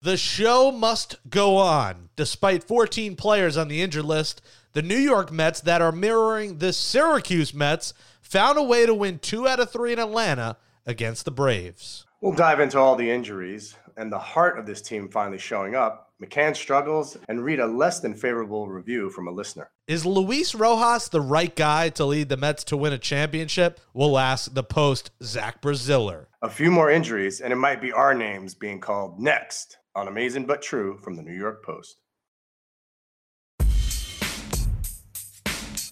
The show must go on. Despite 14 players on the injured list, the New York Mets, that are mirroring the Syracuse Mets, found a way to win two out of three in Atlanta against the Braves. We'll dive into all the injuries and the heart of this team finally showing up, McCann struggles, and read a less than favorable review from a listener. Is Luis Rojas the right guy to lead the Mets to win a championship? We'll ask the post Zach Braziller. A few more injuries, and it might be our names being called next on Amazing But True from the New York Post.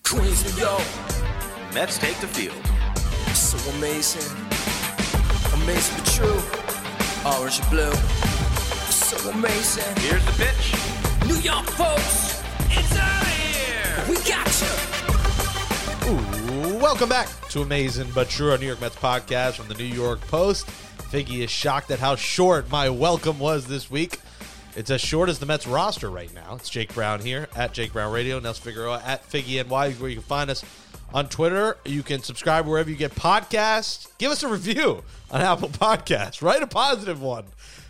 Queens, New York, Mets take the field. so amazing. Amazing but true. Orange and blue, so amazing. Here's the pitch. New York folks, It's out of here. we got you. Ooh, welcome back to Amazing But True, a New York Mets podcast from the New York Post. Figgy is shocked at how short my welcome was this week. It's as short as the Mets roster right now. It's Jake Brown here at Jake Brown Radio, Nelson Figueroa at Figgy NY, where you can find us on Twitter. You can subscribe wherever you get podcasts. Give us a review on Apple Podcasts. Write a positive one.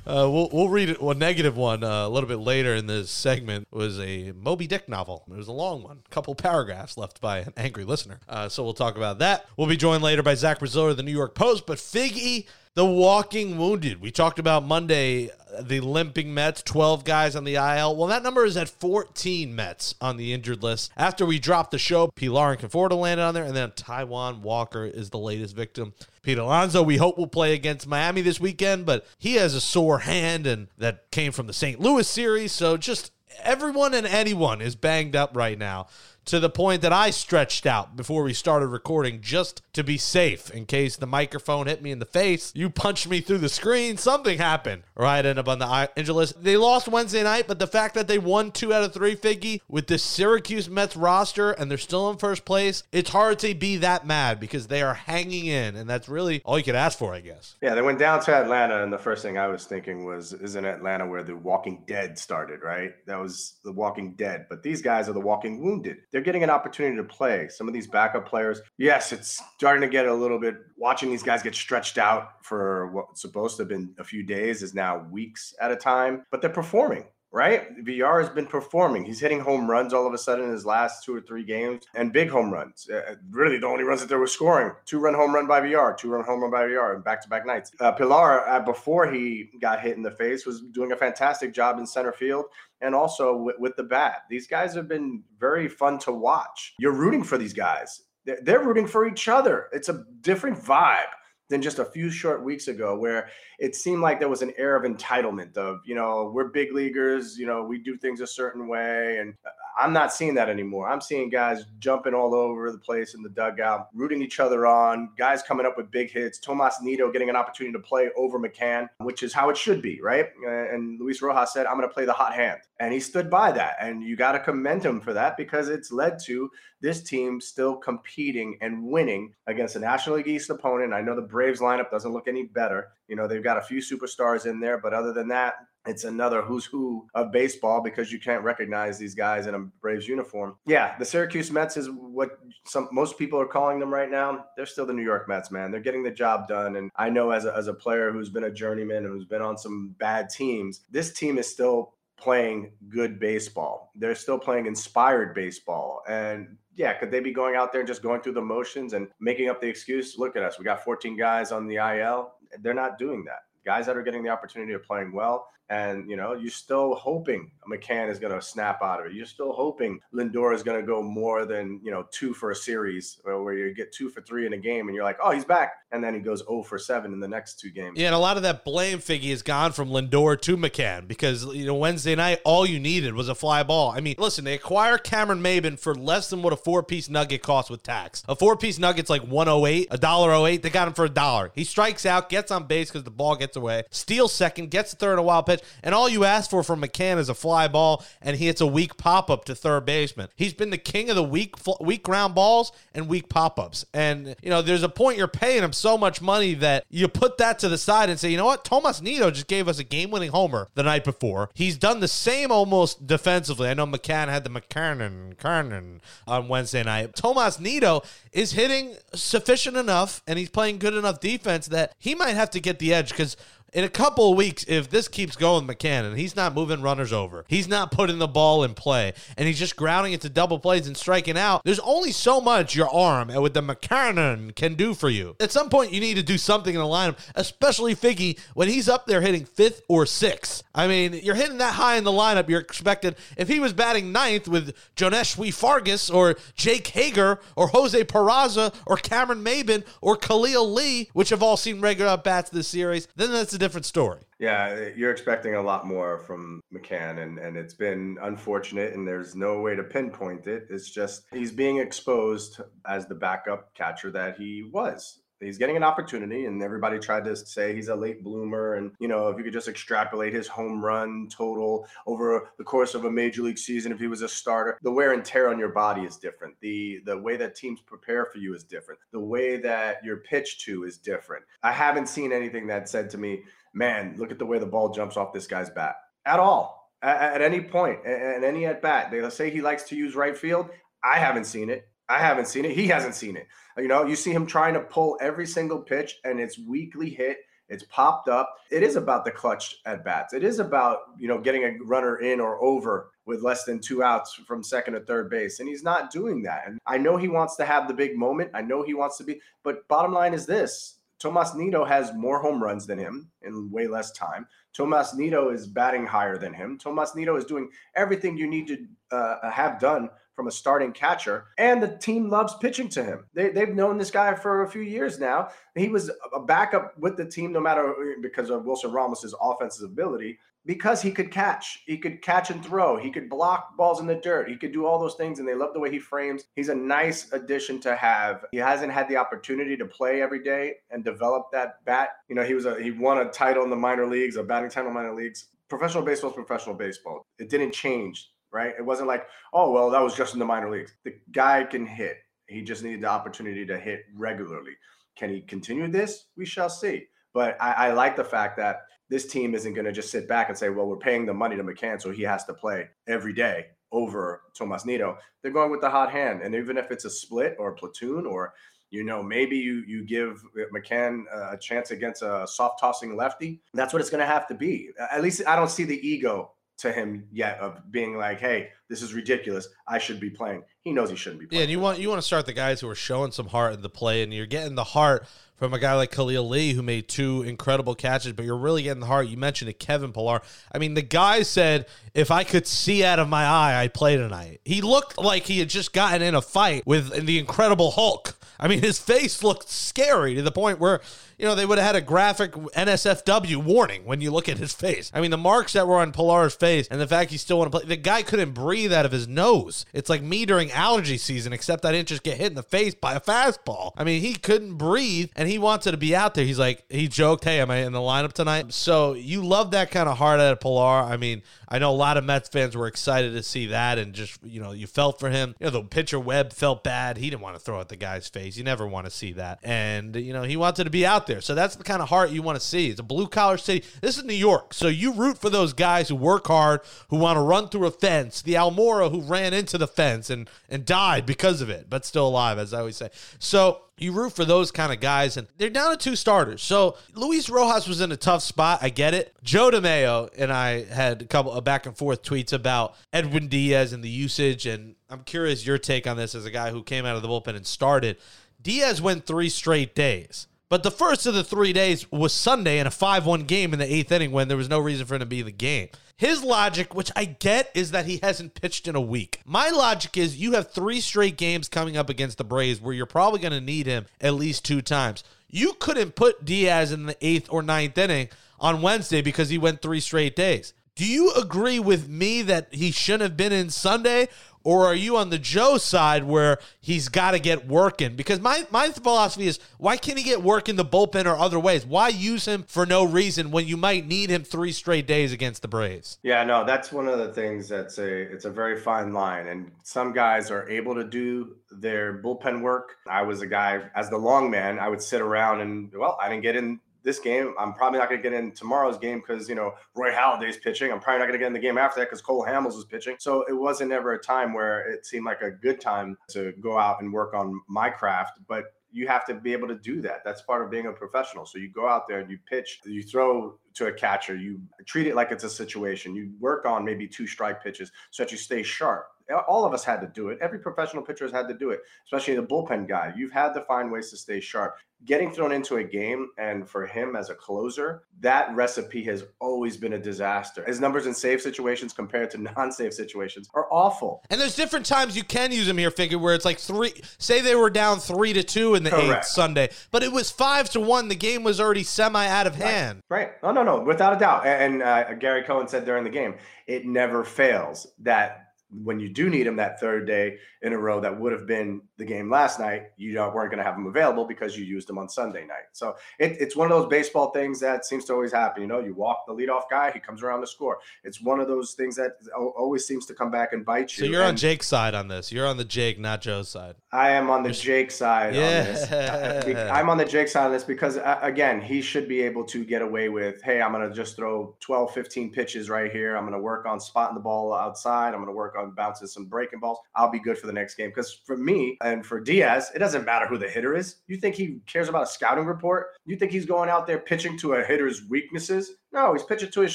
Uh, we'll, we'll read it, a negative one uh, a little bit later in this segment. It was a Moby Dick novel. It was a long one, a couple paragraphs left by an angry listener. Uh, so we'll talk about that. We'll be joined later by Zach Braziller of the New York Post. But Figgy, the walking wounded. We talked about Monday the limping Mets, 12 guys on the IL. Well, that number is at 14 Mets on the injured list. After we dropped the show, Pilar and Conforto landed on there, and then Taijuan Walker is the latest victim. Pete Alonso, we hope will play against Miami this weekend, but he has a sore hand, and that came from the St. Louis series. So just everyone and anyone is banged up right now to the point that I stretched out before we started recording just to be safe in case the microphone hit me in the face. You punched me through the screen. Something happened. I'd end up on the I- injured list. They lost Wednesday night, but the fact that they won two out of three, Figgy, with the Syracuse Mets roster and they're still in first place, it's hard to be that mad because they are hanging in. And that's really all you could ask for, I guess. Yeah, they went down to Atlanta, and the first thing I was thinking was, isn't Atlanta where the Walking Dead started, right? That was the Walking Dead, but these guys are the Walking Wounded. They're getting an opportunity to play. Some of these backup players, yes, it's starting to get a little bit. Watching these guys get stretched out for what's supposed to have been a few days is now weeks at a time, but they're performing. Right, VR has been performing. He's hitting home runs all of a sudden in his last two or three games, and big home runs. Uh, really, the only runs that they were scoring: two-run home run by VR, two-run home run by VR, in back-to-back nights. Uh, Pilar, uh, before he got hit in the face, was doing a fantastic job in center field and also with, with the bat. These guys have been very fun to watch. You're rooting for these guys. They're rooting for each other. It's a different vibe than just a few short weeks ago where it seemed like there was an air of entitlement of you know we're big leaguers you know we do things a certain way and i'm not seeing that anymore. I'm seeing guys jumping all over the place in the dugout rooting each other on guys coming up with big hits tomas nido getting an opportunity to play over mccann which is how it should be right? And luis rojas said i'm going to play the hot hand. And he stood by that. And you got to commend him for that because it's led to this team still competing and winning against a national league east opponent. I know the braves lineup doesn't look any better. You know, they've got a few superstars in there, but other than that, it's another who's who of baseball because you can't recognize these guys in a Braves uniform. Yeah, the Syracuse Mets is what some most people are calling them right now. They're still the New York Mets, man. They're getting the job done. And I know as a, as a player who's been a journeyman and who's been on some bad teams, this team is still playing good baseball. They're still playing inspired baseball. And yeah, could they be going out there and just going through the motions and making up the excuse? Look at us. We got 14 guys on the IL. They're not doing that. Guys that are getting the opportunity of playing well. And, you know, you're still hoping McCann is going to snap out of it. You're still hoping Lindor is going to go more than, you know, two for a series uh, where you get two for three in a game and you're like, oh, he's back. And then he goes 0 for 7 in the next two games. Yeah, and a lot of that blame figgy has gone from Lindor to McCann because you know Wednesday night all you needed was a fly ball. I mean, listen, they acquire Cameron Maybin for less than what a four piece nugget costs with tax. A four piece nugget's like one oh eight, a dollar oh eight. They got him for a dollar. He strikes out, gets on base because the ball gets away, steals second, gets the third in a wild pitch, and all you ask for from McCann is a fly ball, and he hits a weak pop up to third baseman. He's been the king of the weak weak ground balls and weak pop ups. And you know, there's a point you're paying him so much money that you put that to the side and say, you know what, Tomas Nido just gave us a game winning homer the night before. He's done the same almost defensively. I know McCann had the McCarnan Carnan on Wednesday night. Tomas Nido is hitting sufficient enough and he's playing good enough defense that he might have to get the edge because in a couple of weeks, if this keeps going, McCann, and he's not moving runners over, he's not putting the ball in play, and he's just grounding it to double plays and striking out, there's only so much your arm and with the McCannon can do for you. At some point, you need to do something in the lineup, especially Figgy when he's up there hitting fifth or sixth. I mean, you're hitting that high in the lineup, you're expected, if he was batting ninth with Johneshwy Fargas or Jake Hager or Jose Peraza or Cameron Maybin or Khalil Lee, which have all seen regular at bats this series, then that's a different story. Yeah, you're expecting a lot more from McCann, and, and it's been unfortunate, and there's no way to pinpoint it. It's just he's being exposed as the backup catcher that he was. He's getting an opportunity, and everybody tried to say he's a late bloomer. And, you know, if you could just extrapolate his home run total over the course of a major league season, if he was a starter, the wear and tear on your body is different. The the way that teams prepare for you is different. The way that you're pitched to is different. I haven't seen anything that said to me, man, look at the way the ball jumps off this guy's bat at all. At, at any point, at, any at bat, they say he likes to use right field. I haven't seen it. I haven't seen it. He hasn't seen it. You know, you see him trying to pull every single pitch and it's weakly hit. It's popped up. It is about the clutch at bats. It is about, you know, getting a runner in or over with less than two outs from second or third base. And he's not doing that. And I know he wants to have the big moment. I know he wants to be, but bottom line is this Tomas Nido has more home runs than him in way less time. Tomas Nido is batting higher than him. Tomas Nido is doing everything you need to uh, have done from a starting catcher, and the team loves pitching to him. They, they've known this guy for a few years now. He was a backup with the team, no matter because of Wilson Ramos's offensive ability, because he could catch. He could catch and throw. He could block balls in the dirt. He could do all those things, and they love the way he frames. He's a nice addition to have. He hasn't had the opportunity to play every day and develop that bat. You know, he was a he won a title in the minor leagues, a batting title in the minor leagues. Professional baseball is professional baseball. It didn't change right? It wasn't like, oh, well, that was just in the minor leagues. The guy can hit. He just needed the opportunity to hit regularly. Can he continue this? We shall see. But I, I like the fact that this team isn't going to just sit back and say, well, we're paying the money to McCann, so he has to play every day over Tomas Nido. They're going with the hot hand. And even if it's a split or a platoon or you know, maybe you you give McCann a chance against a soft tossing lefty. That's what it's going to have to be. At least I don't see the ego to him yet of being like, "Hey, this is ridiculous. I should be playing." He knows he shouldn't be playing. Yeah, and you want you want to start the guys who are showing some heart in the play, and you're getting the heart from a guy like Khalil Lee who made two incredible catches, but you're really getting the heart. You mentioned it, Kevin Pillar. I mean, the guy said, "If I could see out of my eye, I'd play tonight." He looked like he had just gotten in a fight with the Incredible Hulk. I mean, his face looked scary to the point where you know, they would have had a graphic NSFW warning when you look at his face. I mean, the marks that were on Pillar's face and the fact he still want to play, the guy couldn't breathe out of his nose. It's like me during allergy season, except I didn't just get hit in the face by a fastball. I mean, he couldn't breathe and he wanted to be out there. He's like, he joked, Hey, am I in the lineup tonight? So you love that kind of heart out of Pillar. I mean, I know a lot of Mets fans were excited to see that and just, you know, you felt for him. You know, the pitcher Webb felt bad. He didn't want to throw at the guy's face. You never want to see that. And, you know, he wanted to be out there. So that's the kind of heart you want to see. It's a blue collar city. This is New York. So you root for those guys who work hard, who want to run through a fence. The Almora who ran into the fence and, and died because of it, but still alive, as I always say. So you root for those kind of guys, and they're down to two starters. So Luis Rojas was in a tough spot. I get it. Joe DeMayo and I had a couple of back and forth tweets about Edwin Diaz and the usage, and I'm curious your take on this as a guy who came out of the bullpen and started. Diaz went three straight days. But the first of the three days was Sunday in a 5 1 game in the eighth inning when there was no reason for him to be in the game. His logic, which I get, is that he hasn't pitched in a week. My logic is you have three straight games coming up against the Braves where you're probably going to need him at least two times. You couldn't put Diaz in the eighth or ninth inning on Wednesday because he went three straight days. Do you agree with me that he shouldn't have been in Sunday? Or are you on the Joe side where he's got to get working? Because my, my philosophy is why can't he get work in the bullpen or other ways? Why use him for no reason when you might need him three straight days against the Braves? Yeah, no, that's one of the things that's a it's a very fine line. And some guys are able to do their bullpen work. I was a guy as the long man, I would sit around and well, I didn't get in this game. I'm probably not going to get in tomorrow's game because, you know, Roy Halladay's pitching. I'm probably not going to get in the game after that because Cole Hamels is pitching. So it wasn't ever a time where it seemed like a good time to go out and work on my craft. But you have to be able to do that. That's part of being a professional. So you go out there and you pitch, you throw to a catcher, you treat it like it's a situation. You work on maybe two strike pitches so that you stay sharp. All of us had to do it. Every professional pitcher has had to do it, especially the bullpen guy. You've had to find ways to stay sharp. Getting thrown into a game, and for him as a closer, that recipe has always been a disaster. His numbers in save situations compared to non-save situations are awful. And there's different times you can use him here, figure where it's like three. Say they were down three to two in the Correct. eighth Sunday, but it was five to one. The game was already semi out of hand. Right. Oh no, no, without a doubt. And, and uh, Gary Cohen said during the game, it never fails that when you do need him that third day in a row, that would have been the game last night. You weren't going to have him available because you used him on Sunday night. So it, it's one of those baseball things that seems to always happen. You know, you walk the leadoff guy, he comes around to score. It's one of those things that always seems to come back and bite you. So you're on Jake's side on this. You're on the Jake, not Joe's side. I am on the Jake side on this. Yeah. I'm on the Jake side on this because, again, he should be able to get away with, hey, I'm going to just throw 12, 15 pitches right here. I'm going to work on spotting the ball outside. I'm going to work on some breaking balls. I'll be good for the next game. Because for me and for Diaz, it doesn't matter who the hitter is. You think he cares about a scouting report? You think he's going out there pitching to a hitter's weaknesses? No, he's pitching to his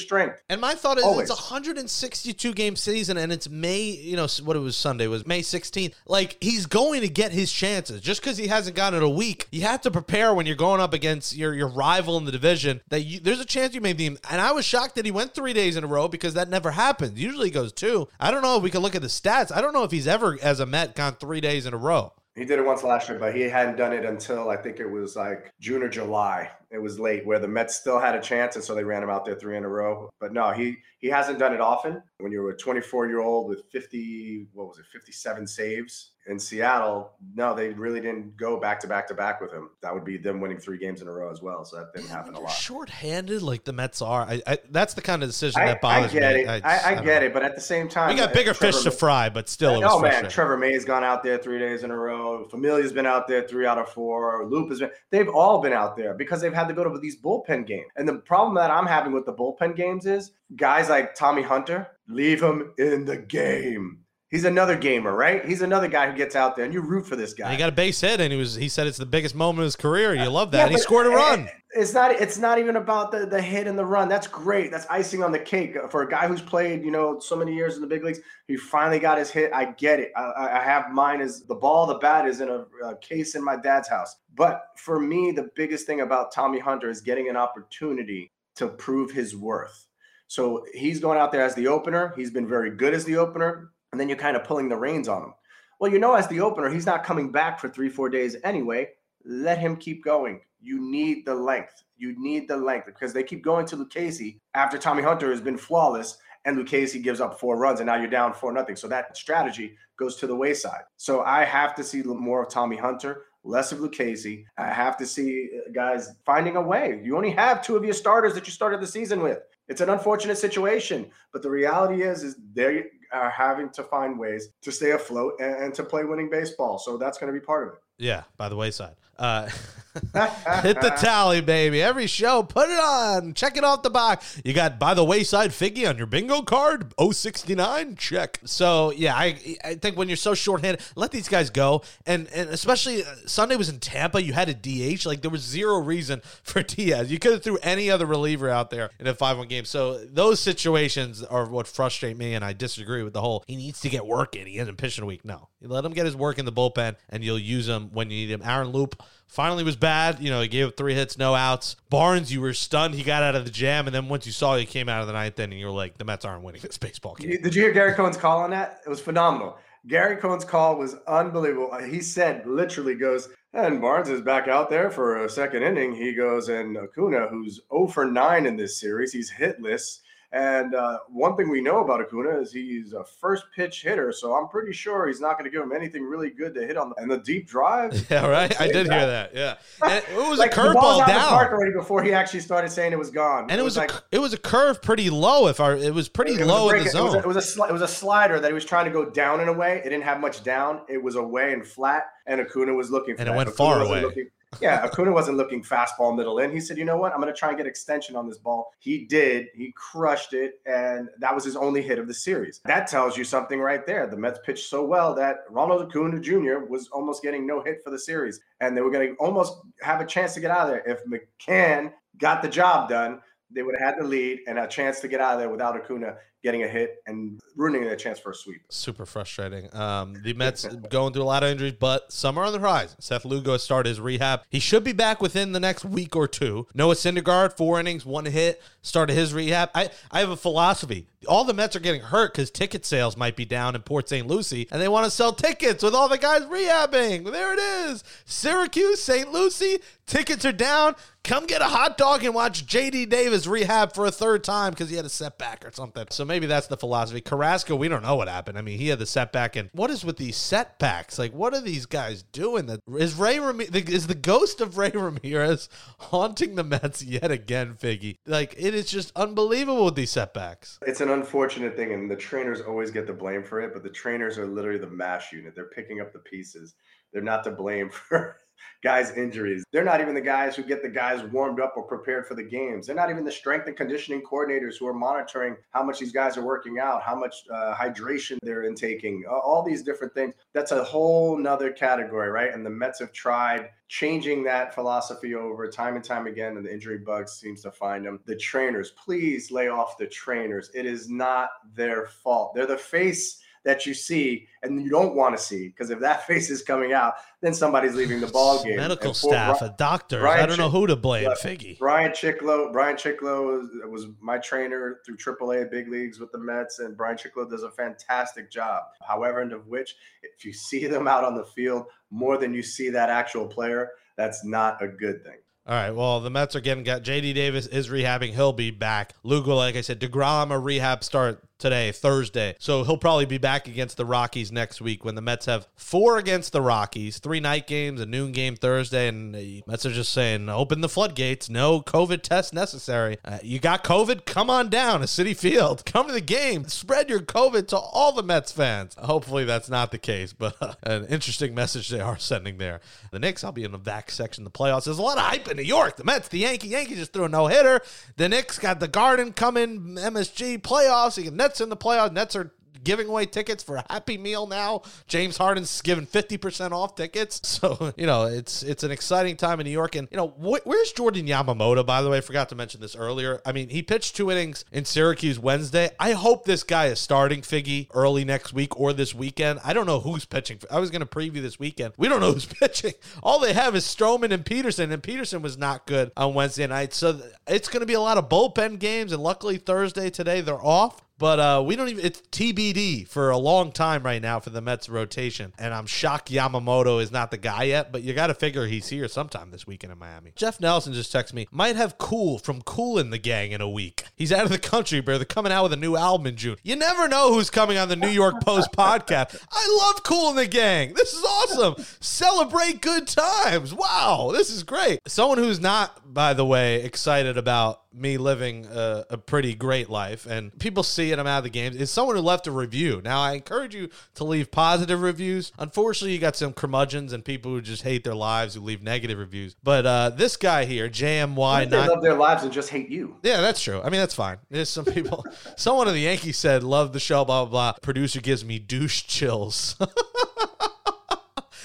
strength. And my thought is, Always. it's a 162 game season, and it's May. You know what it was Sunday was May 16th. Like he's going to get his chances. Just because he hasn't gotten it a week, you have to prepare when you're going up against your your rival in the division. That you, there's a chance you may be. And I was shocked that he went three days in a row because that never happens. Usually he goes two. I don't know if we can look at the stats. I don't know if he's ever, as a Met, gone three days in a row. He did it once last year, but he hadn't done it until I think it was like June or July. It was late where the Mets still had a chance, and so they ran him out there three in a row. But no, he he hasn't done it often. When you're a 24 year old with 50, what was it, 57 saves in Seattle, no, they really didn't go back to back to back with him. That would be them winning three games in a row as well. So that didn't happen a lot. Short-handed like the Mets are. I, I that's the kind of decision I, that I bothers get me. it. I, I, get know. it, but at the same time, We got uh, bigger Trevor fish to fry, but still, was oh man. Trevor May's gone out there three days in a row. Familia's been out there three out of four. Loup has been. They've all been out there because they've had to go to these bullpen games. And the problem that I'm having with the bullpen games is guys like Tommy Hunter leave him in the game. He's another gamer, right? He's another guy who gets out there, and you root for this guy. And he got a base hit, and he was. He said it's the biggest moment of his career. You uh, love that. Yeah, and he scored a run. It's not. It's not even about the the hit and the run. That's great. That's icing on the cake for a guy who's played, you know, so many years in the big leagues. He finally got his hit. I get it. I- I, I have mine. Is the ball, the bat is in a, a case in my dad's house. But for me, the biggest thing about Tommy Hunter is getting an opportunity to prove his worth. So he's going out there as the opener. He's been very good as the opener, and then you're kind of pulling the reins on him. Well, you know, as the opener, he's not coming back for three, four days anyway. Let him keep going. You need the length. You need the length because they keep going to Lucchesi after Tommy Hunter has been flawless, and Lucchesi gives up four runs, and now you're down four nothing. So that strategy goes to the wayside. So I have to see more of Tommy Hunter, less of Lucchesi. I have to see uh, guys finding a way. You only have two of your starters that you started the season with. It's an unfortunate situation, but the reality is, is they are having to find ways to stay afloat and, and to play winning baseball. So that's going to be part of it. Yeah, by the wayside. Uh, hit the tally, baby. Every show, put it on. Check it off the box. You got by the wayside Figgy on your bingo card. 069, check. So yeah, I I think when you're so shorthanded, let these guys go. And and especially uh, Sunday was in Tampa. You had a DH. Like there was zero reason for Diaz. You could have threw any other reliever out there in a five one game. So those situations are what frustrate me, and I disagree with the whole. He needs to get work in. He hasn't pitched in a week. No, you let him get his work in the bullpen, and you'll use him when you need him. Aaron Loup finally was bad. You know, he gave up three hits, no outs. Barnes, you were stunned. He got out of the jam, and then once you saw he came out of the ninth inning, you were like, the Mets aren't winning this baseball game. Did you hear Gary Cohen's call on that? It was phenomenal. Gary Cohen's call was unbelievable. He said, literally goes, and Barnes is back out there for a second inning. He goes, and Acuna, who's 0 for 9 in this series, he's hitless. And uh, one thing we know about Acuna is he's a first pitch hitter, so I'm pretty sure he's not going to give him anything really good to hit on. The, and the deep drive, Yeah, right. I did hear that. Yeah, and it was like a curveball the park down, already before he actually started saying it was gone. and it was, like a it was a curve pretty low. If our it was pretty It was low in break- the It was, a, zone. it, was a sli- it was a slider that he was trying to go down in a way. It didn't have much down. It was away and flat, and Acuna was looking for it. And it went Acuna far away. looking- Yeah, Acuna wasn't looking fastball middle in. He said, you know what? I'm going to try and get extension on this ball. He did. He crushed it. And that was his only hit of the series. That tells you something right there. The Mets pitched so well that Ronald Acuna Jr. was almost getting no hit for the series. And they were going to almost have a chance to get out of there. If McCann got the job done, they would have had the lead and a chance to get out of there without Acuna getting a hit and ruining their chance for a sweep. Super frustrating. Um, the Mets going through a lot of injuries, but some are on the horizon. Seth Lugo started his rehab. He should be back within the next week or two. Noah Syndergaard, four innings, one hit, started his rehab. I, I have a philosophy. All the Mets are getting hurt because ticket sales might be down in Port St. Lucie, and they want to sell tickets with all the guys rehabbing. There it is. Syracuse, St. Lucie, tickets are down. Come get a hot dog and watch JD Davis rehab for a third time because he had a setback or something. So maybe that's the philosophy. Carrasco, we don't know what happened. I mean, he had the setback, and what is with these setbacks? Like, what are these guys doing? That is Ray is the ghost of Ray Ramirez haunting the Mets yet again, Figgy. Like, it is just unbelievable with these setbacks. It's an unfortunate thing, and the trainers always get the blame for it, but the trainers are literally the mash unit. They're picking up the pieces. They're not to blame for guys' injuries. They're not even the guys who get the guys warmed up or prepared for the games. They're not even the strength and conditioning coordinators who are monitoring how much these guys are working out, how much uh, hydration they're intaking, all these different things. That's a whole nother category, right? And the Mets have tried changing that philosophy over time and time again, and the injury bug seems to find them. The trainers, please lay off the trainers. It is not their fault. They're the face that you see and you don't want to see because if that face is coming out, then somebody's leaving the ball game. Medical staff, Bri- a doctor. Brian I don't know who to blame, Yeah. Figgy. Brian Chicklo, Brian Chicklo was, was my trainer through AAA big leagues with the Mets, and Brian Chicklo does a fantastic job. However, and of which, if you see them out on the field more than you see that actual player, that's not a good thing. All right. Well, the Mets are getting got JD Davis is rehabbing. He'll be back. Lugo, like I said, Degrom a rehab start today, Thursday. So he'll probably be back against the Rockies next week when the Mets have four against the Rockies, three night games, a noon game Thursday, and the Mets are just saying, open the floodgates, no COVID test necessary. Uh, you got COVID? Come on down to Citi Field. Come to the game. Spread your COVID to all the Mets fans. Hopefully that's not the case, but uh, an interesting message they are sending there. The Knicks, I'll be in the back section of the playoffs. There's a lot of hype in New York. The Mets, the Yankee, Yankees just threw a no hitter. The Knicks got the Garden coming, MSG playoffs. You get Nets in the playoffs. Nets are giving away tickets for a happy meal now. James Harden's giving 50% off tickets. So, you know, it's it's an exciting time in New York. And, you know, wh- where's Jordan Yamamoto, by the way? I forgot to mention this earlier. I mean, he pitched two innings in Syracuse Wednesday. I hope this guy is starting Figgy early next week or this weekend. I don't know who's pitching. I was going to preview this weekend. We don't know who's pitching. All they have is Stroman and Peterson, and Peterson was not good on Wednesday night. So it's going to be a lot of bullpen games. And luckily, Thursday today, they're off. But uh, we don't even. It's TBD for a long time right now for the Mets rotation, and I'm shocked Yamamoto is not the guy yet. But you got to figure he's here sometime this weekend in Miami. Jeff Nelson just texted me. Might have Kool from Kool in the Gang in a week. He's out of the country, but they're coming out with a new album in June. You never know who's coming on the New York Post podcast. I love Kool in the Gang. This is awesome. Celebrate good times. Wow, this is great. Someone who's not, by the way, excited about me living a, a pretty great life and people see it i'm out of the games is someone who left a review now i encourage you to leave positive reviews unfortunately you got some curmudgeons and people who just hate their lives who leave negative reviews but uh this guy here jmy they love their lives and just hate you. yeah, that's true. I mean, that's fine. There's some people. someone in the Yankees said, "Love the show." Blah blah blah. Producer gives me douche chills.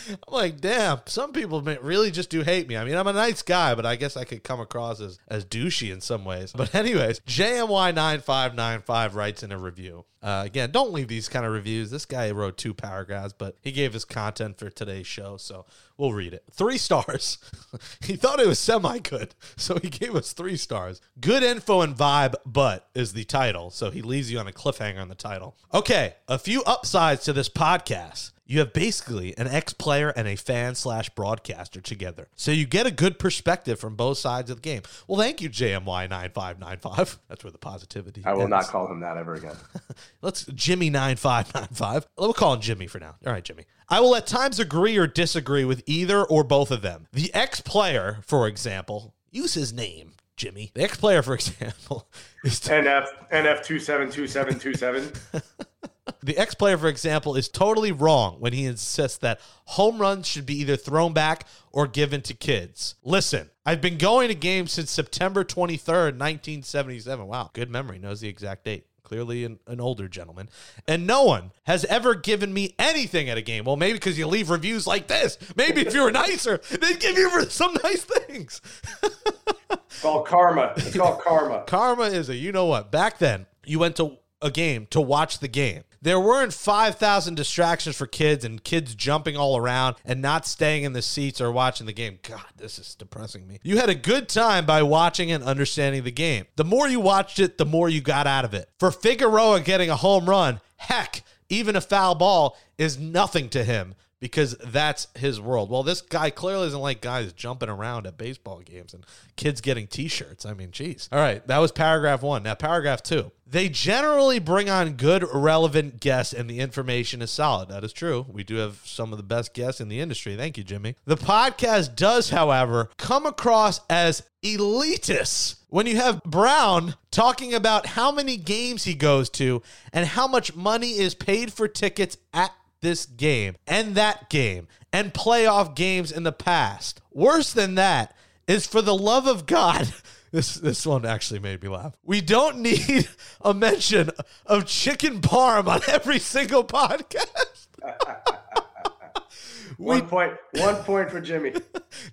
I'm like, damn. Some people really just do hate me. I mean, I'm a nice guy, but I guess I could come across as as douchey in some ways. But anyways, JMY9595 writes in a review. Uh, again, don't leave these kind of reviews. This guy wrote two paragraphs, but he gave us content for today's show, so we'll read it. Three stars. he thought it was semi good, so he gave us three stars. Good info and vibe, but is the title, so he leaves you on a cliffhanger on the title. Okay, a few upsides to this podcast. You have basically an ex player and a fan slash broadcaster together. So you get a good perspective from both sides of the game. Well, thank you, JMY9595. That's where the positivity I will ends. not call him that ever again. Let's Jimmy nine five nine five. We'll call him Jimmy for now. All right, Jimmy. I will at times agree or disagree with either or both of them. The ex player, for example, use his name, Jimmy. The ex player, for example, is NF NF two seven two seven two seven. The ex player, for example, is totally wrong when he insists that home runs should be either thrown back or given to kids. Listen, I've been going to games since September 23rd, 1977. Wow, good memory, knows the exact date. Clearly, an, an older gentleman. And no one has ever given me anything at a game. Well, maybe because you leave reviews like this. Maybe if you were nicer, they'd give you some nice things. It's called karma. It's called karma. Karma is a you know what. Back then, you went to a game to watch the game. There weren't 5,000 distractions for kids and kids jumping all around and not staying in the seats or watching the game. God, this is depressing me. You had a good time by watching and understanding the game. The more you watched it, the more you got out of it. For Figueroa getting a home run, heck, even a foul ball is nothing to him because that's his world. Well, this guy clearly doesn't like guys jumping around at baseball games and kids getting t shirts. I mean, geez. All right, that was paragraph one. Now, paragraph two. They generally bring on good, relevant guests, and the information is solid. That is true. We do have some of the best guests in the industry. Thank you, Jimmy. The podcast does, however, come across as elitist when you have Brown talking about how many games he goes to and how much money is paid for tickets at this game and that game and playoff games in the past. Worse than that is for the love of God. This this one actually made me laugh. We don't need a mention of chicken parm on every single podcast. We- One point, one point for Jimmy.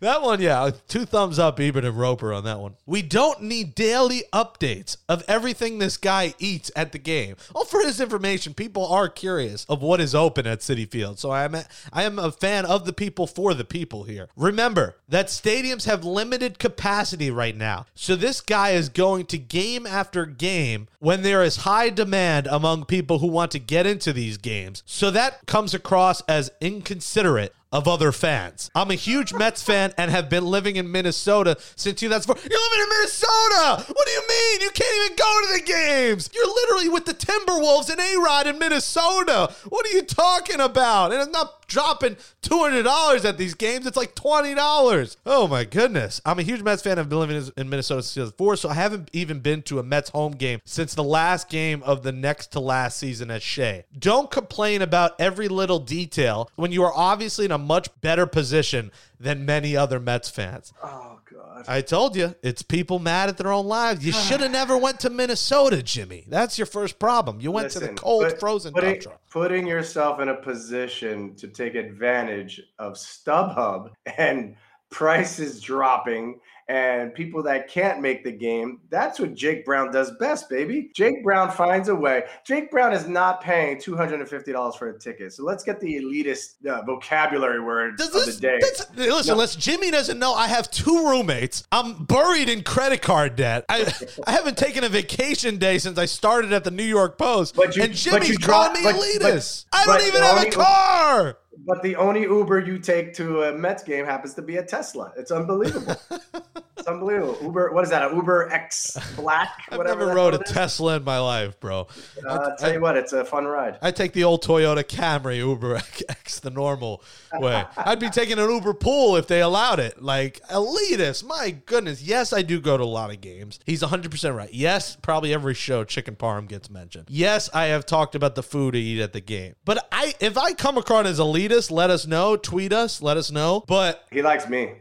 That one, yeah, two thumbs up, Ebert and Roeper on that one. We don't need daily updates of everything this guy eats at the game. Well, for his information, people are curious of what is open at Citi Field. So I am a, I am a fan of the people for the people here. Remember that stadiums have limited capacity right now. So this guy is going to game after game when there is high demand among people who want to get into these games. So that comes across as inconsiderate of other fans. I'm a huge Mets fan and have been living in Minnesota since 2004. You're living in Minnesota! What do you mean? You can't even go to the games! You're literally with the Timberwolves and A-Rod in Minnesota! What are you talking about? And I'm not dropping $200 at these games. It's like $20. Oh my goodness. I'm a huge Mets fan. I've been living in Minnesota since 2004, so I haven't even been to a Mets home game since the last game of the next to last season at Shea. Don't complain about every little detail when you are obviously in a much better position than many other Mets fans. Oh God. I told you, it's people mad at their own lives. You should have never went to Minnesota, Jimmy. That's your first problem. You went to the cold, put- frozen putting, putting yourself in a position to take advantage of StubHub and prices dropping and people that can't make the game. That's what Jake Brown does best, baby. Jake Brown finds a way. Jake Brown is not paying $250 for a ticket. So let's get the elitist uh, vocabulary word Does of this, the day. listen, No. listen, Jimmy doesn't know I have two roommates. I'm buried in credit card debt. I, I haven't taken a vacation day since I started at the New York Post. But you- and but Jimmy's you calling me but- but- elitist. I don't but even have a car. But the only Uber you take to a Mets game happens to be a Tesla. It's unbelievable. it's unbelievable. Uber, what is that? A Uber X Black? I've whatever never rode a is? Tesla in my life, bro. Uh, I'll tell you what, it's a fun ride. I take the old Toyota Camry Uber X the normal way. I'd be taking an Uber pool if they allowed it. Like elitist, my goodness. Yes, I do go to a lot of games. He's 100% right. Yes, probably every show chicken parm gets mentioned. Yes, I have talked about the food I eat at the game. But I if I come across as elitist, let us know, tweet us, let us know. But He likes me.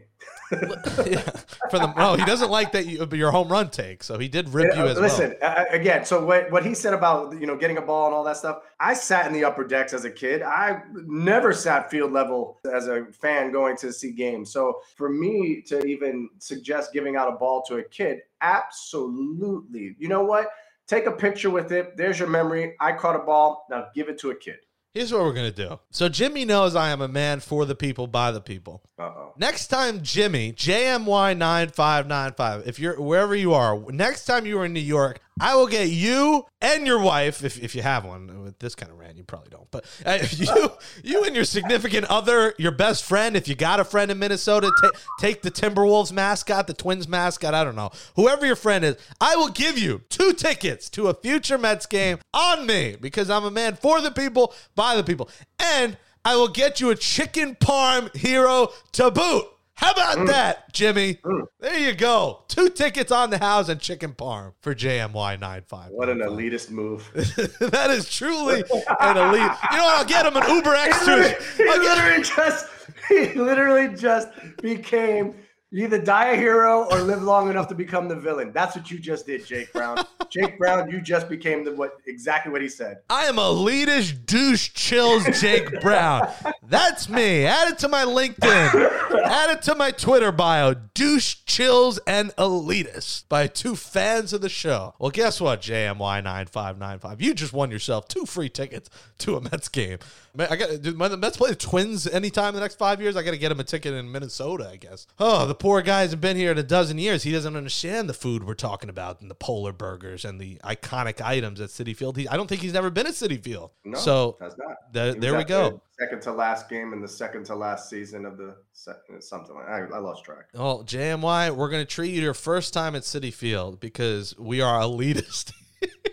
yeah, for the no, he doesn't like that you, your home run take. So he did rip you as Listen, well. uh, again, so what, what he said about you know getting a ball and all that stuff, I sat in the upper decks as a kid. I never sat field level as a fan going to see games. So for me to even suggest giving out a ball to a kid, absolutely. You know what? Take a picture with it. There's your memory. I caught a ball. Now give it to a kid. Here's what we're gonna do. So Jimmy knows I am a man for the people, by the people. Uh oh. Next time, Jimmy, JMY9595, if you're wherever you are, next time you are in New York, I will get you and your wife, if, if you have one. With this kind of rant, you probably don't. But uh, you, you and your significant other, your best friend, if you got a friend in Minnesota, ta- take the Timberwolves mascot, the Twins mascot, I don't know. Whoever your friend is, I will give you two tickets to a future Mets game on me because I'm a man for the people, by the people. And I will get you a chicken parm hero to boot. How about mm. that, Jimmy? Mm. There you go. Two tickets on the house and chicken parm for JMY 95. What an elitist move. that is truly an elite. You know what? I'll get him an Uber X he I'll get- literally just he literally just became you either die a hero or live long enough to become the villain. That's what you just did, Jake Brown. Jake Brown, you just became the what exactly what he said. I am elitist douche chills Jake Brown. That's me. Add it to my LinkedIn. Add it to my Twitter bio. Douche chills and elitist by two fans of the show. Well, guess what, JMY nine five nine five. You just won yourself two free tickets to a Mets game. Man, I got. Do when the Mets play the Twins anytime in the next five years? I got to get him a ticket in Minnesota. I guess. Oh, the poor guy hasn't been here in a dozen years. He doesn't understand the food we're talking about and the polar burgers and the iconic items at Citi Field. He, I don't think he's never been at Citi Field. No, so that's not. the- there we go. Second to last game in the second to last season of the se- something like I, I lost track. Oh, JMY, we're going to treat you your first time at Citi Field because we are elitist.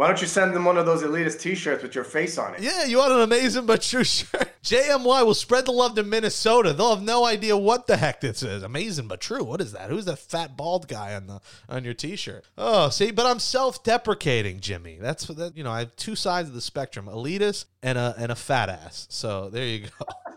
Why don't you send them one of those elitist T-shirts with your face on it? yeah, you want an amazing but true shirt. JMY will spread the love to Minnesota. They'll have no idea what the heck this is. Amazing but true. What is that? Who's that fat bald guy on the on your T-shirt? Oh, see, but I'm self-deprecating, Jimmy. That's that. You know, I have two sides of the spectrum: elitist and a and a fat ass. So there you go.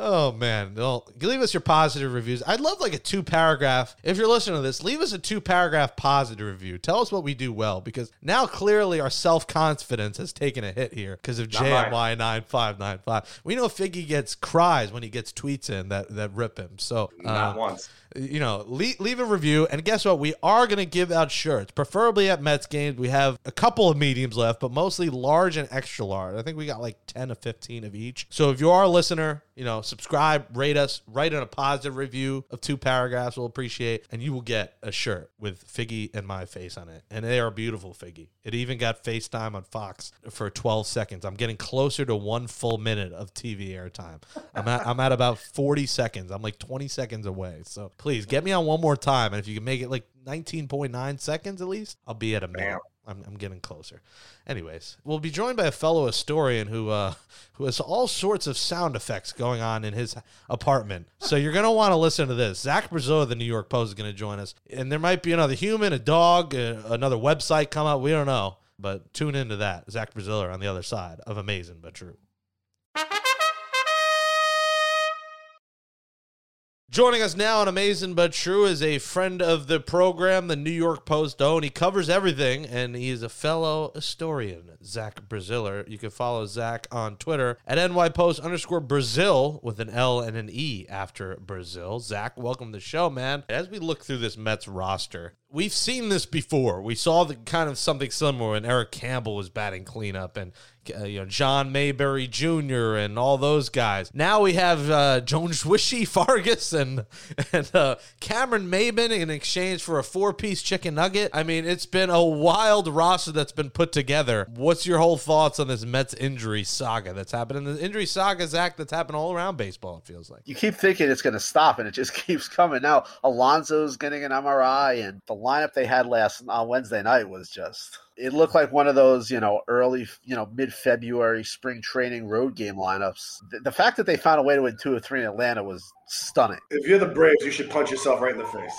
Oh man, well, leave us your positive reviews. I'd love like a two paragraph. If you're listening to this, leave us a two paragraph positive review. Tell us what we do well because now clearly our self confidence has taken a hit here because of Not. JMY nine five nine five. We know Figgy gets cries when he gets tweets in that that rip him. So Not uh, once. You know, leave, leave a review. And guess what? We are going to give out shirts, preferably at Mets games. We have a couple of mediums left, but mostly large and extra large. I think we got like 10 or 15 of each. So if you are a listener, you know, subscribe, rate us, write in a positive review of two paragraphs. We'll appreciate. And you will get a shirt with Figgy and my face on it. And they are beautiful, Figgy. It even got FaceTime on Fox for 12 seconds. I'm getting closer to one full minute of TV airtime. I'm at, I'm at about 40 seconds. I'm like 20 seconds away. So please get me on one more time. And if you can make it like 19.9 seconds at least, I'll be at a minute. Bam. I'm, I'm getting closer. Anyways, we'll be joined by a fellow historian who uh, who has all sorts of sound effects going on in his apartment. So you're gonna want to listen to this. Zach Brazil of the New York Post is gonna join us, and there might be another human, a dog, uh, another website come up. We don't know, but tune into that. Zach Braziller on the other side of amazing but true. Joining us now on Amazing But True is a friend of the program, the New York Post own. He covers everything, and he is a fellow historian, Zach Braziller. You can follow Zach on Twitter at NYPost underscore Brazil with an L and an E after Brazil. Zach, welcome to the show, man. As we look through this Mets roster, we've seen this before. We saw the kind of something similar when Eric Campbell was batting cleanup and uh, you know John Mayberry Jr. and all those guys. Now we have uh, Joan Fargas and and uh, Cameron Maybin in exchange for a four piece chicken nugget. I mean, it's been a wild roster that's been put together. What's your whole thoughts on this Mets injury saga that's happening? The injury saga, Zach, that's happened all around baseball. It feels like. you keep thinking it's going to stop, and it just keeps coming. Now Alonso's getting an MRI, and the lineup they had last on Wednesday night was just. It looked like one of those, you know, early, you know, mid-February spring training road game lineups. The, the fact that they found a way to win two or three in Atlanta was stunning. If you're the Braves, you should punch yourself right in the face.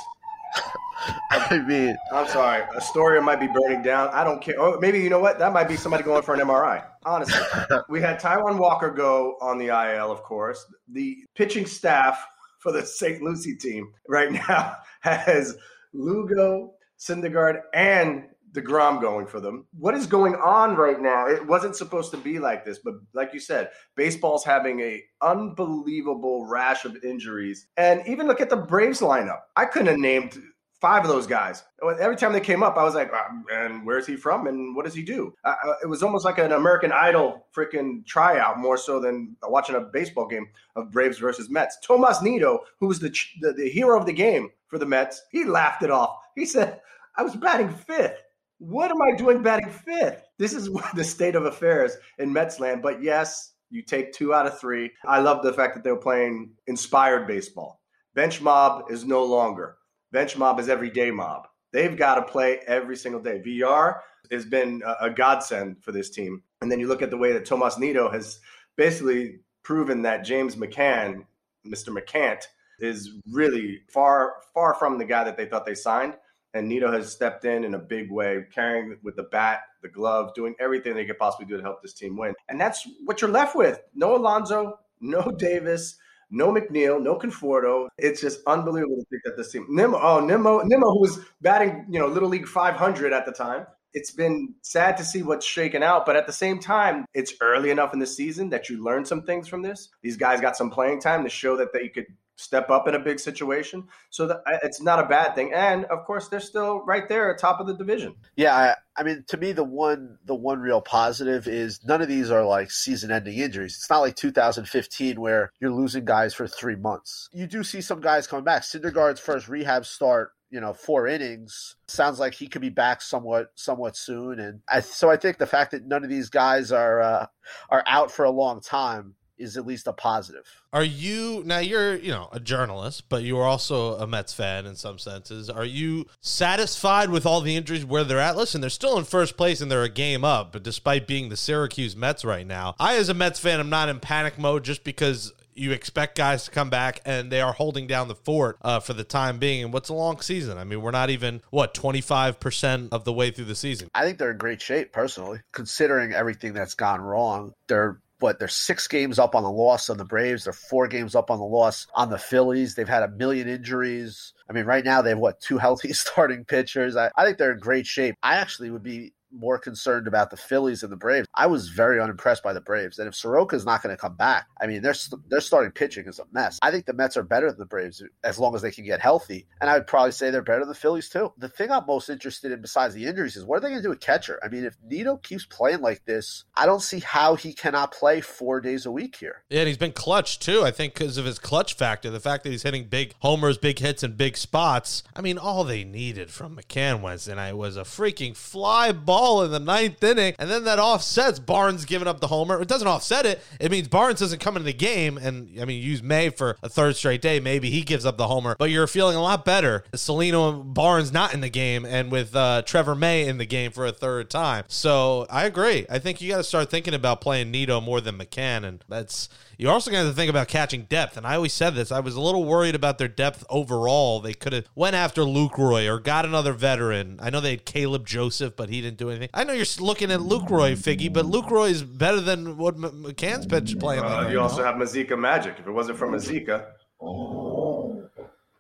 I mean, I'm sorry. Astoria might be burning down. I don't care. Oh, maybe you know what? That might be somebody going for an MRI. Honestly, we had Taijuan Walker go on the IL, of course. The pitching staff for the St. Lucie team right now has Lugo, Syndergaard, and DeGrom going for them. What is going on right now? It wasn't supposed to be like this, but like you said, baseball's having a unbelievable rash of injuries. And even look at the Braves lineup. I couldn't have named five of those guys. Every time they came up, I was like, "Uh, and where's he from and what does he do? Uh, it was almost like an American Idol freaking tryout more so than watching a baseball game of Braves versus Mets. Tomas Nido, who was the, the, the hero of the game for the Mets, he laughed it off. He said, I was batting fifth. What am I doing batting fifth? This is the state of affairs in Mets land. But yes, you take two out of three. I love the fact that they were playing inspired baseball. Bench mob is no longer. Bench mob is everyday mob. They've got to play every single day. VR has been a, godsend for this team. And then you look at the way that Tomas Nido has basically proven that James McCann, Mr. McCant, is really far, far from the guy that they thought they signed. And Nido has stepped in in a big way, carrying with the bat, the glove, doing everything they could possibly do to help this team win. And that's what you're left with. No Alonso, no Davis, no McNeil, no Conforto. It's just unbelievable to think that this team. Nimmo, oh Nimmo, Nimmo, who was batting, you know, Little League 500 at the time. It's been sad to see what's shaken out, but at the same time, it's early enough in the season that you learn some things from this. These guys got some playing time to show that they could step up in a big situation. So that it's not a bad thing. And of course, they're still right there at top of the division. Yeah, I, I mean, to me, the one the one real positive is none of these are like season-ending injuries. It's not like 2015 where you're losing guys for three months. You do see some guys coming back. Syndergaard's first rehab start you know four innings sounds like he could be back somewhat somewhat soon and I, so i think the fact that none of these guys are uh, are out for a long time is at least a positive. Are you now? You're you know a journalist, but you are also a Mets fan in some senses. Are you satisfied with all the injuries where they're at? Listen, they're still in first place and they're a game up, but despite being the Syracuse Mets right now, I as a Mets fan I'm not in panic mode just because you expect guys to come back and they are holding down the fort uh, for the time being. And what's a long season? I mean, we're not even what twenty five percent of the way through the season. I think they're in great shape personally, considering everything that's gone wrong. They're what they're six games up on the loss on the Braves. They're four games up on the loss on the Phillies. They've had a million injuries. I mean, right now they have what two healthy starting pitchers. I, I think they're in great shape. I actually would be more concerned about the Phillies and the Braves. I was very unimpressed by the Braves. And if Soroka is not going to come back, I mean, their their starting pitching is a mess. I think the Mets are better than the Braves as long as they can get healthy. And I would probably say they're better than the Phillies too. The thing I'm most interested in besides the injuries is what are they going to do with catcher? I mean, if Nido keeps playing like this, I don't see how he cannot play four days a week here. Yeah, and he's been clutch too. I think because of his clutch factor, the fact that he's hitting big homers, big hits, and big spots. I mean, all they needed from McCann Wednesday night was a freaking fly ball in the ninth inning, and then that offsets Barnes giving up the homer. It doesn't offset it. It means Barnes doesn't come into the game, and I mean, use May for a third straight day. Maybe he gives up the homer, but you're feeling a lot better. And Barnes not in the game, and with uh, Trevor May in the game for a third time. So I agree. I think you got to start thinking about playing Nido more than McCann, and that's you're also going to think about catching depth. And I always said this. I was a little worried about their depth overall. They could have went after Lucroy or got another veteran. I know they had Caleb Joseph, but he didn't do anything. I know you're looking at Lucroy, Figgy, but Lucroy is better than what McCann's pitch playing. Uh, like you also have Mazeika Magic. If it wasn't for Mazeika.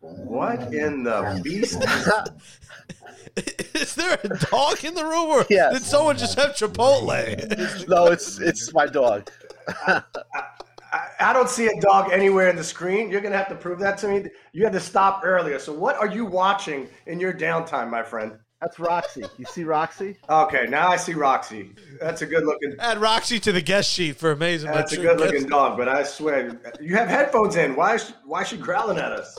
What in the beast? Is there a dog in the room, or Yes. did someone just have Chipotle? no, it's it's my dog. I, I don't see a dog anywhere in the screen. You're gonna have to prove that to me. You had to stop earlier. So what are you watching in your downtime, my friend? That's Roxy. You see Roxy? Okay, now I see Roxy. That's a good looking. Add Roxy to the guest sheet for amazing. That's a good looking Gets- dog. But I swear, you have headphones in. Why? Is, why is she growling at us?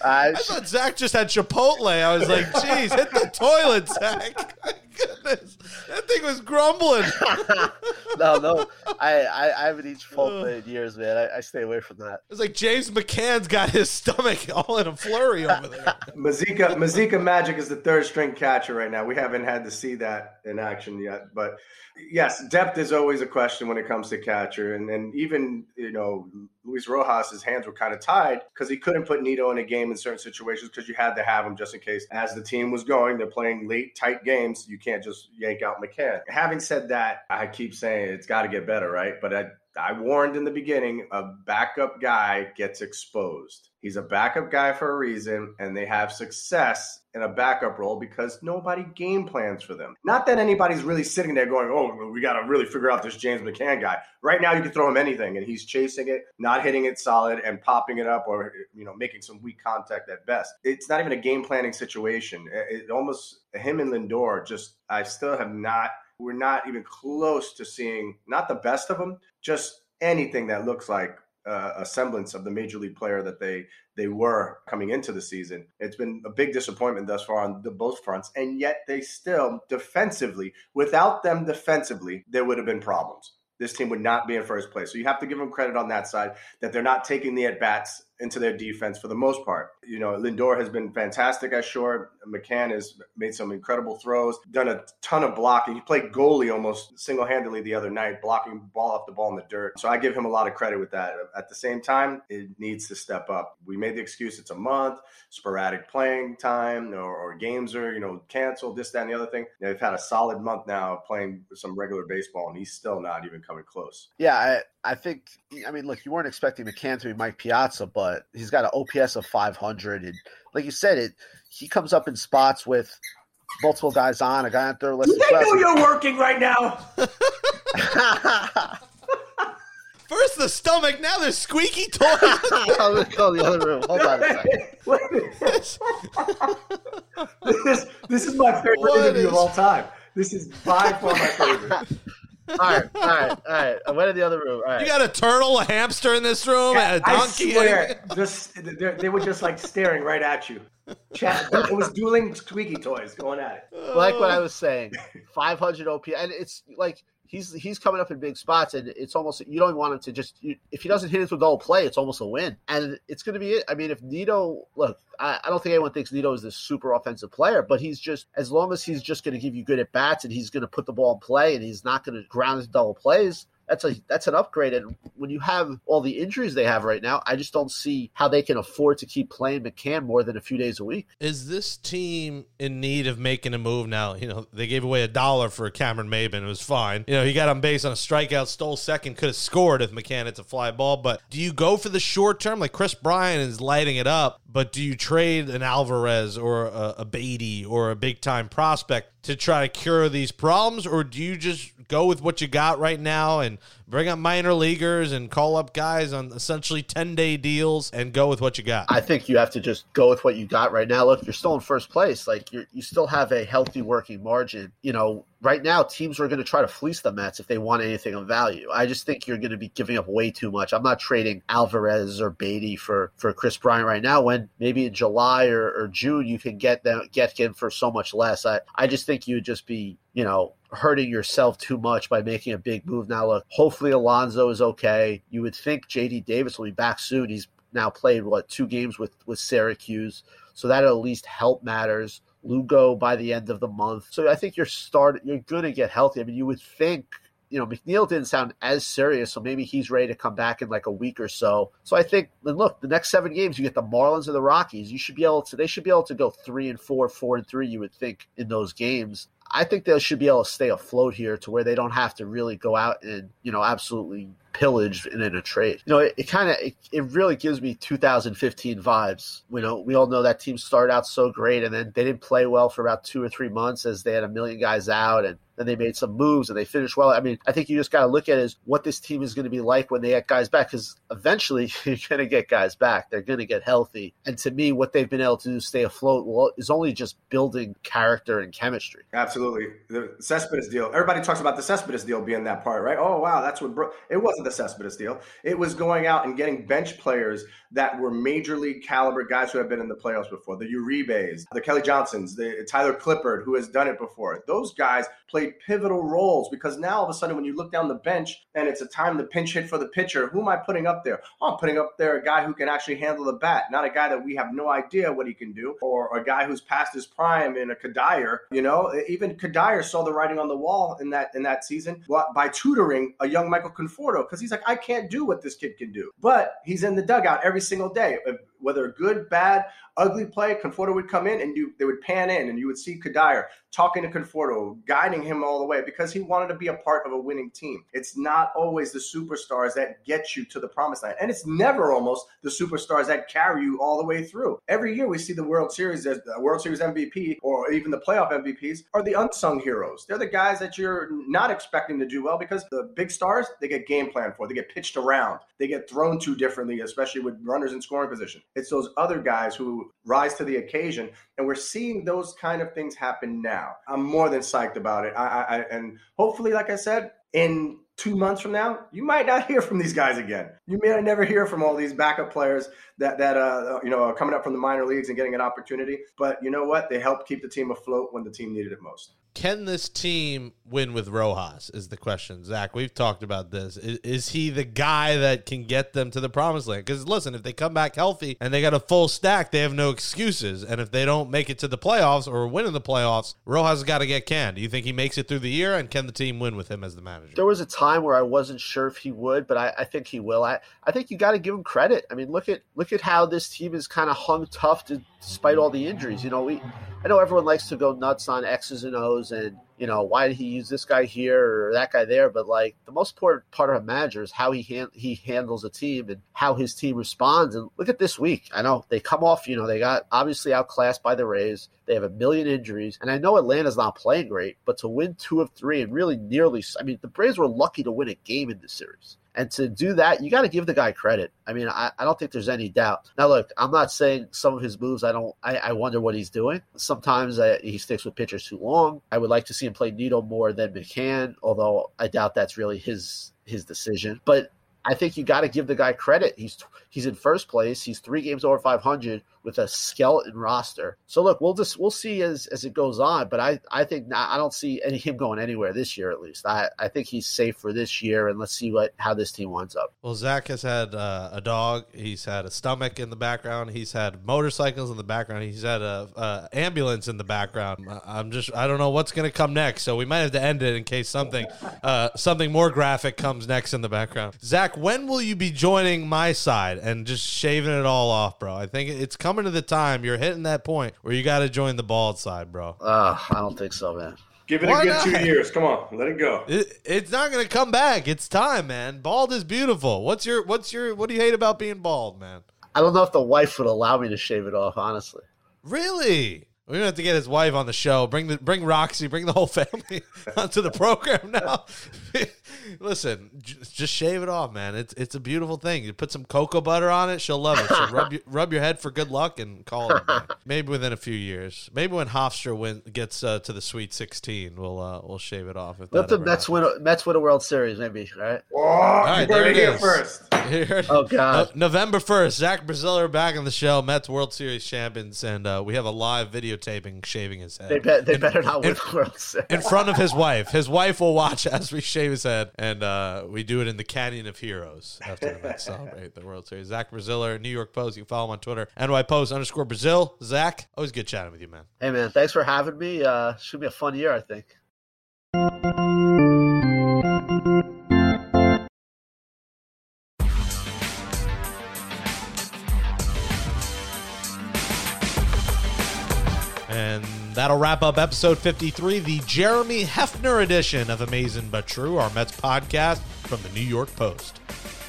Uh, I thought Zach just had Chipotle. I was like, geez, hit the toilet, Zach. Goodness. That thing was grumbling. no, no, I, I, I haven't eaten Chipotle in years, man. I, I stay away from that. It's like James McCann's got his stomach all in a flurry over there. Mazeika Mazeika Magic is the third string catcher right now. We haven't had to see that in action yet, but yes, depth is always a question when it comes to catcher, and even you know Luis Rojas' hands were kind of tied because he couldn't put Nido in a game in certain situations because you had to have him just in case. As the team was going, they're playing late, tight games. You can't just yank out McCann. Having said that, I keep saying it's got to get better, right? But I I warned in the beginning a backup guy gets exposed. He's a backup guy for a reason, and they have success in a backup role because nobody game plans for them. Not that anybody's really sitting there going, oh, we got to really figure out this James McCann guy. Right now, you can throw him anything, and he's chasing it, not hitting it solid, and popping it up or, you know, making some weak contact at best. It's not even a game planning situation. It, it almost, him and Lindor just, I still have not we're not even close to seeing not the best of them, just anything that looks like uh, a semblance of the major league player that they they were coming into the season. It's been a big disappointment thus far on the both fronts, and yet they still defensively, without them defensively, there would have been problems. This team would not be in first place. So you have to give them credit on that side that they're not taking the at bats into their defense for the most part. You know, Lindor has been fantastic at short. McCann has made some incredible throws, done a ton of blocking. He played goalie almost single handedly the other night, blocking ball off the ball in the dirt. So I give him a lot of credit with that. At the same time, it needs to step up. We made the excuse it's a month, sporadic playing time, or, or games are, you know, canceled, this, that, and the other thing. they've had a solid month now playing some regular baseball, and he's still not even coming close. Yeah, I, I think, I mean, look, you weren't expecting McCann to be Mike Piazza, but he's got an OPS of 500. And like you said, it he comes up in spots with multiple guys on, a guy on third. Let's they know you're working right now. First the stomach, now there's squeaky toys. I'm gonna go the other room. Hold on a second. this, this is my favorite what interview is... of all time. This is by far my favorite all right, all right, all right. I went in the other room. All right. You got a turtle, a hamster in this room, yeah, and a donkey. I swear, just they were just like staring right at you. Chat, it was dueling squeaky toys going at it. Like what I was saying, 500 OP, and it's like he's he's coming up in big spots, and it's almost you don't want him to just you, if he doesn't hit it with double play, it's almost a win, and it's going to be it. I mean, if Nido look, I, I don't think anyone thinks Nido is this super offensive player, but he's just as long as he's just going to give you good at bats and he's going to put the ball in play and he's not going to ground his double plays that's a that's an upgrade. And when you have all the injuries they have right now, I just don't see how they can afford to keep playing McCann more than a few days a week. Is this team in need of making a move now? You know, they gave away a dollar for Cameron Maybin. It was fine. You know, he got on base on a strikeout, stole second, could have scored if McCann hits a fly ball. But do you go for the short term? Like Kris Bryant is lighting it up, but do you trade an Alvarez or a, a Baty or a big time prospect to try to cure these problems, or do you just go with what you got right now and bring up minor leaguers and call up guys on essentially 10 day deals and go with what you got? I think you have to just go with what you got right now. Look, you're still in first place. Like you you still have a healthy working margin. You know, right now teams are going to try to fleece the Mets if they want anything of value. I just think you're going to be giving up way too much. I'm not trading Alvarez or Baty for for Kris Bryant right now when maybe in July or, or June you can get them get him for so much less. I I just think you'd just be, you know, hurting yourself too much by making a big move. Now, look, hopefully Alonso is okay. You would think JD Davis will be back soon. He's now played what two games with with Syracuse, so that at least help matters. Lugo by the end of the month, so I think you're start you're to get healthy. I mean, you would think you know, McNeil didn't sound as serious, so maybe he's ready to come back in like a week or so. So I think, and look, the next seven games, you get the Marlins and the Rockies. You should be able to, they should be able to go three and four, four and three, you would think, in those games. I think they should be able to stay afloat here to where they don't have to really go out and, you know, absolutely pillage in, in a trade. You know, it, it kind of, it, it, really gives me 2015 vibes. You know, we all know that team started out so great and then they didn't play well for about two or three months as they had a million guys out and then they made some moves and they finished well. I mean, I think you just got to look at is what this team is going to be like when they get guys back because eventually you're going to get guys back. They're going to get healthy. And to me, what they've been able to do stay afloat well, is only just building character and chemistry. Absolutely. The Cespedes deal. Everybody talks about the Cespedes deal being that part, right? Oh, wow, that's what bro- it wasn't the Cespedes deal. It was going out and getting bench players that were major league caliber guys who have been in the playoffs before. The Uribes, the Kelly Johnsons, the Tyler Clippard, who has done it before. Those guys played pivotal roles because now all of a sudden when you look down the bench and it's a time to pinch hit for the pitcher, who am I putting up there? Oh, I'm putting up there a guy who can actually handle the bat, not a guy that we have no idea what he can do, or a guy who's past his prime in a Cuddyer. You know, even Cuddyer saw the writing on the wall in that in that season by tutoring a young Michael Conforto because he's like, I can't do what this kid can do, but he's in the dugout every single day whether good, bad, ugly play, Conforto would come in and you, they would pan in and you would see Cuddyer talking to Conforto, guiding him all the way because he wanted to be a part of a winning team. It's not always the superstars that get you to the promised land. And it's never almost the superstars that carry you all the way through. Every year we see the World Series as the World Series MVP or even the playoff MVPs are the unsung heroes. They're the guys that you're not expecting to do well because the big stars, they get game plan for. They get pitched around. They get thrown to differently, especially with runners in scoring position. It's those other guys who rise to the occasion. And we're seeing those kind of things happen now. I'm more than psyched about it. I, I, and hopefully, like I said, in two months from now, you might not hear from these guys again. You may never hear from all these backup players that that uh, you know are coming up from the minor leagues and getting an opportunity. But you know what? They helped keep the team afloat when the team needed it most. Can this team win with Rojas? Is the question, Zach? We've talked about this. Is, is he the guy that can get them to the promised land? Because listen, if they come back healthy and they got a full stack, they have no excuses. And if they don't make it to the playoffs or win in the playoffs, Rojas got to get canned. Do you think he makes it through the year? And can the team win with him as the manager? There was a time where I wasn't sure if he would, but I, I think he will. I, I think you got to give him credit. I mean, look at look at how this team is kind of hung tough to, despite all the injuries. You know, we I know everyone likes to go nuts on X's and O's and you know why did he use this guy here or that guy there, but like the most important part of a manager is how he he handles a team and how his team responds. And look at this week. I know they come off. You know they got obviously outclassed by the Rays. They have a million injuries, and I know Atlanta's not playing great, but to win two of three and really nearly, I mean, the Braves were lucky to win a game in this series. And to do that, you got to give the guy credit. I mean, I, I don't think there's any doubt. Now, look, I'm not saying some of his moves. I don't. I, I wonder what he's doing. Sometimes uh, he sticks with pitchers too long. I would like to see him play Nido more than McCann, although I doubt that's really his his decision. But I think you got to give the guy credit. He's he's in first place. He's three games over 500 with a skeleton roster. So look, we'll just we'll see as as it goes on. But I I think I don't see any him going anywhere this year at least. I I think he's safe for this year, and let's see what how this team winds up. Well, Zach has had uh, a dog. He's had a stomach in the background. He's had motorcycles in the background. He's had a, a ambulance in the background. I'm just I don't know what's going to come next. So we might have to end it in case something uh, something more graphic comes next in the background. Zach, when will you be joining my side and just shaving it all off, bro? I think it's coming to the time. You're hitting that point where you got to join the bald side, bro. Uh, I don't think so, man. Give it Why a good not? two years. Come on, let it go. It, it's not going to come back. It's time, man. Bald is beautiful. What's your what's your what do you hate about being bald, man? I don't know if the wife would allow me to shave it off. Honestly, Really? We're gonna have to get his wife on the show. Bring the bring Roxy, bring the whole family onto the program now. Listen, j- just shave it off, man. It's it's a beautiful thing. You put some cocoa butter on it, she'll love it. She'll rub your, rub your head for good luck and call it. Maybe within a few years. Maybe when Hofstra win, gets uh, to the Sweet Sixteen, we'll uh, we'll shave it off. If let the ever Mets win. A, Mets win a World Series, maybe. Right? Oh, right, you there heard it it here is. first. Oh God. No- November 1st, Zach Braziller back on the show, Mets World Series champions, and uh, we have a live videotaping shaving his head. They bet they In- better not win in- the World Series. in front of his wife. His wife will watch as we shave his head, and uh, we do it in the Canyon of Heroes after the Mets celebrate the World Series. Zach Braziller, New York Post. You can follow him on Twitter, NY Post underscore Brazil. Zach, always good chatting with you, man. Hey man, thanks for having me. Uh, should be a fun year, I think. That'll wrap up episode 53, the Jeremy Hefner edition of Amazing But True, our Mets podcast from the New York Post.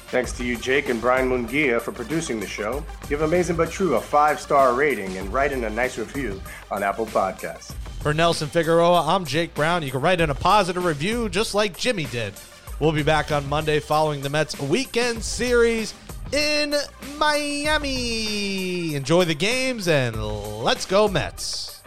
Thanks to you, Jake and Brian Mungia, for producing the show. Give Amazing But True a five star rating and write in a nice review on Apple Podcasts. For Nelson Figueroa, I'm Jake Brown. You can write in a positive review just like Jimmy did. We'll be back on Monday following the Mets weekend series in Miami. Enjoy the games and let's go, Mets.